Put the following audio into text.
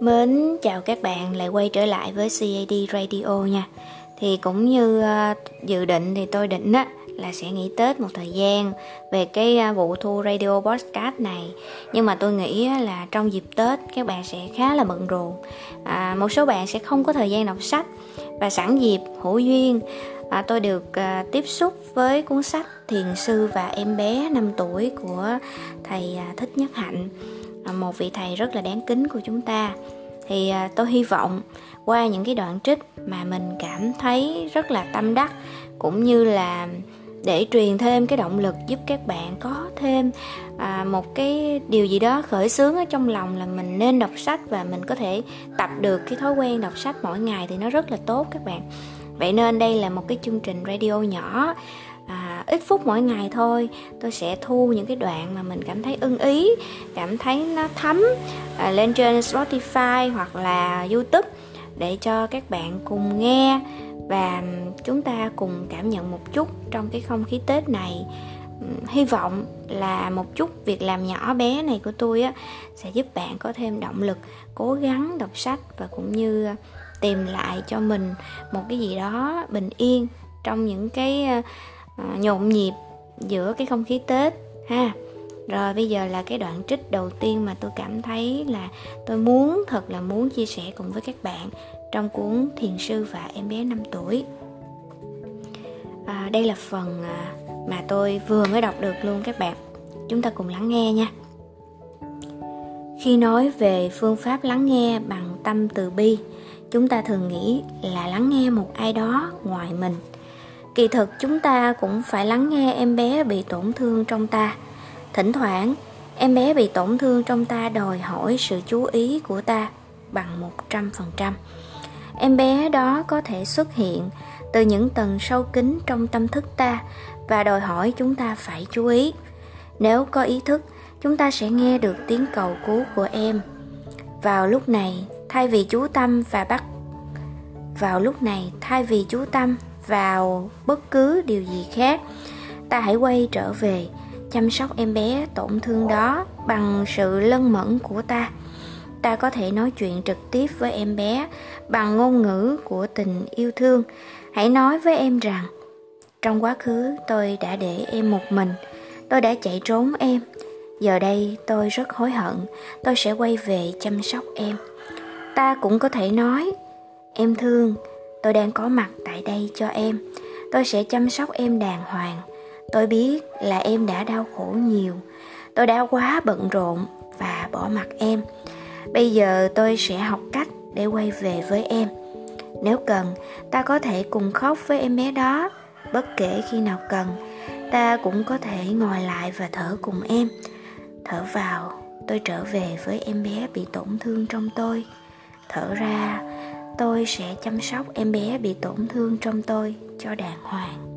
Mến chào các bạn lại quay trở lại với CAD Radio nha. Thì cũng như ờ, dự định thì tôi định á là sẽ nghỉ Tết một thời gian về cái ờ, vụ thu radio podcast này. Nhưng mà tôi nghĩ là trong dịp Tết các bạn sẽ khá là bận rộn. À, Một số bạn sẽ không có thời gian đọc sách. Và sẵn dịp hữu duyên à, tôi được à, tiếp xúc với cuốn sách Thiền sư và em bé 5 tuổi của thầy à, Thích Nhất Hạnh. À, một vị thầy rất là đáng kính của chúng ta. Thì à, tôi hy vọng qua những cái đoạn trích mà mình cảm thấy rất là tâm đắc cũng như là để truyền thêm cái động lực giúp các bạn có thêm à, một cái điều gì đó khởi xướng ở trong lòng là mình nên đọc sách và mình có thể tập được cái thói quen đọc sách mỗi ngày thì nó rất là tốt các bạn. Vậy nên đây là một cái chương trình radio nhỏ ít phút mỗi ngày thôi. Tôi sẽ thu những cái đoạn mà mình cảm thấy ưng ý cảm thấy nó thấm à, lên trên Spotify hoặc là YouTube để cho các bạn cùng nghe và chúng ta cùng cảm nhận một chút trong cái không khí Tết này. Hy vọng là một chút việc làm nhỏ bé này của tôi á sẽ giúp bạn có thêm động lực cố gắng đọc sách và cũng như tìm lại cho mình một cái gì đó bình yên trong những cái À, nhộn nhịp giữa cái không khí tết ha. Rồi bây giờ là cái đoạn trích đầu tiên mà tôi cảm thấy là tôi muốn thật là muốn chia sẻ cùng với các bạn trong cuốn thiền sư và em bé 5 tuổi. À, đây là phần à, mà tôi vừa mới đọc được luôn các bạn. Chúng ta cùng lắng nghe nha. Khi nói về phương pháp lắng nghe bằng tâm từ bi chúng ta thường nghĩ là lắng nghe một ai đó ngoài mình kỳ thực chúng ta cũng phải lắng nghe em bé bị tổn thương trong ta. Thỉnh thoảng, em bé bị tổn thương trong ta đòi hỏi sự chú ý của ta bằng một trăm phần trăm. Em bé đó có thể xuất hiện từ những tầng sâu kín trong tâm thức ta và đòi hỏi chúng ta phải chú ý. Nếu có ý thức, chúng ta sẽ nghe được tiếng cầu cứu của em. Vào lúc này, thay vì chú tâm và bắt vào lúc này, thay vì chú tâm vào bất cứ điều gì khác. Ta hãy quay trở về, chăm sóc em bé tổn thương đó bằng sự lân mẫn của ta. Ta có thể nói chuyện trực tiếp với em bé bằng ngôn ngữ của tình yêu thương. Hãy nói với em rằng, trong quá khứ tôi đã để em một mình. Tôi đã chạy trốn em. Giờ đây tôi rất hối hận. Tôi sẽ quay về chăm sóc em. Ta cũng có thể nói, em thương tôi đang có mặt tại đây cho em. Tôi sẽ chăm sóc em đàng hoàng. Tôi biết là em đã đau khổ nhiều. Tôi đã quá bận rộn và bỏ mặt em. Bây giờ tôi sẽ học cách để quay về với em. Nếu cần, ta có thể cùng khóc với em bé đó, bất kể khi nào cần. Ta cũng có thể ngồi lại và thở cùng em. Thở vào, tôi trở về với em bé bị tổn thương trong tôi. Thở ra tôi sẽ chăm sóc em bé bị tổn thương trong tôi cho đàng hoàng.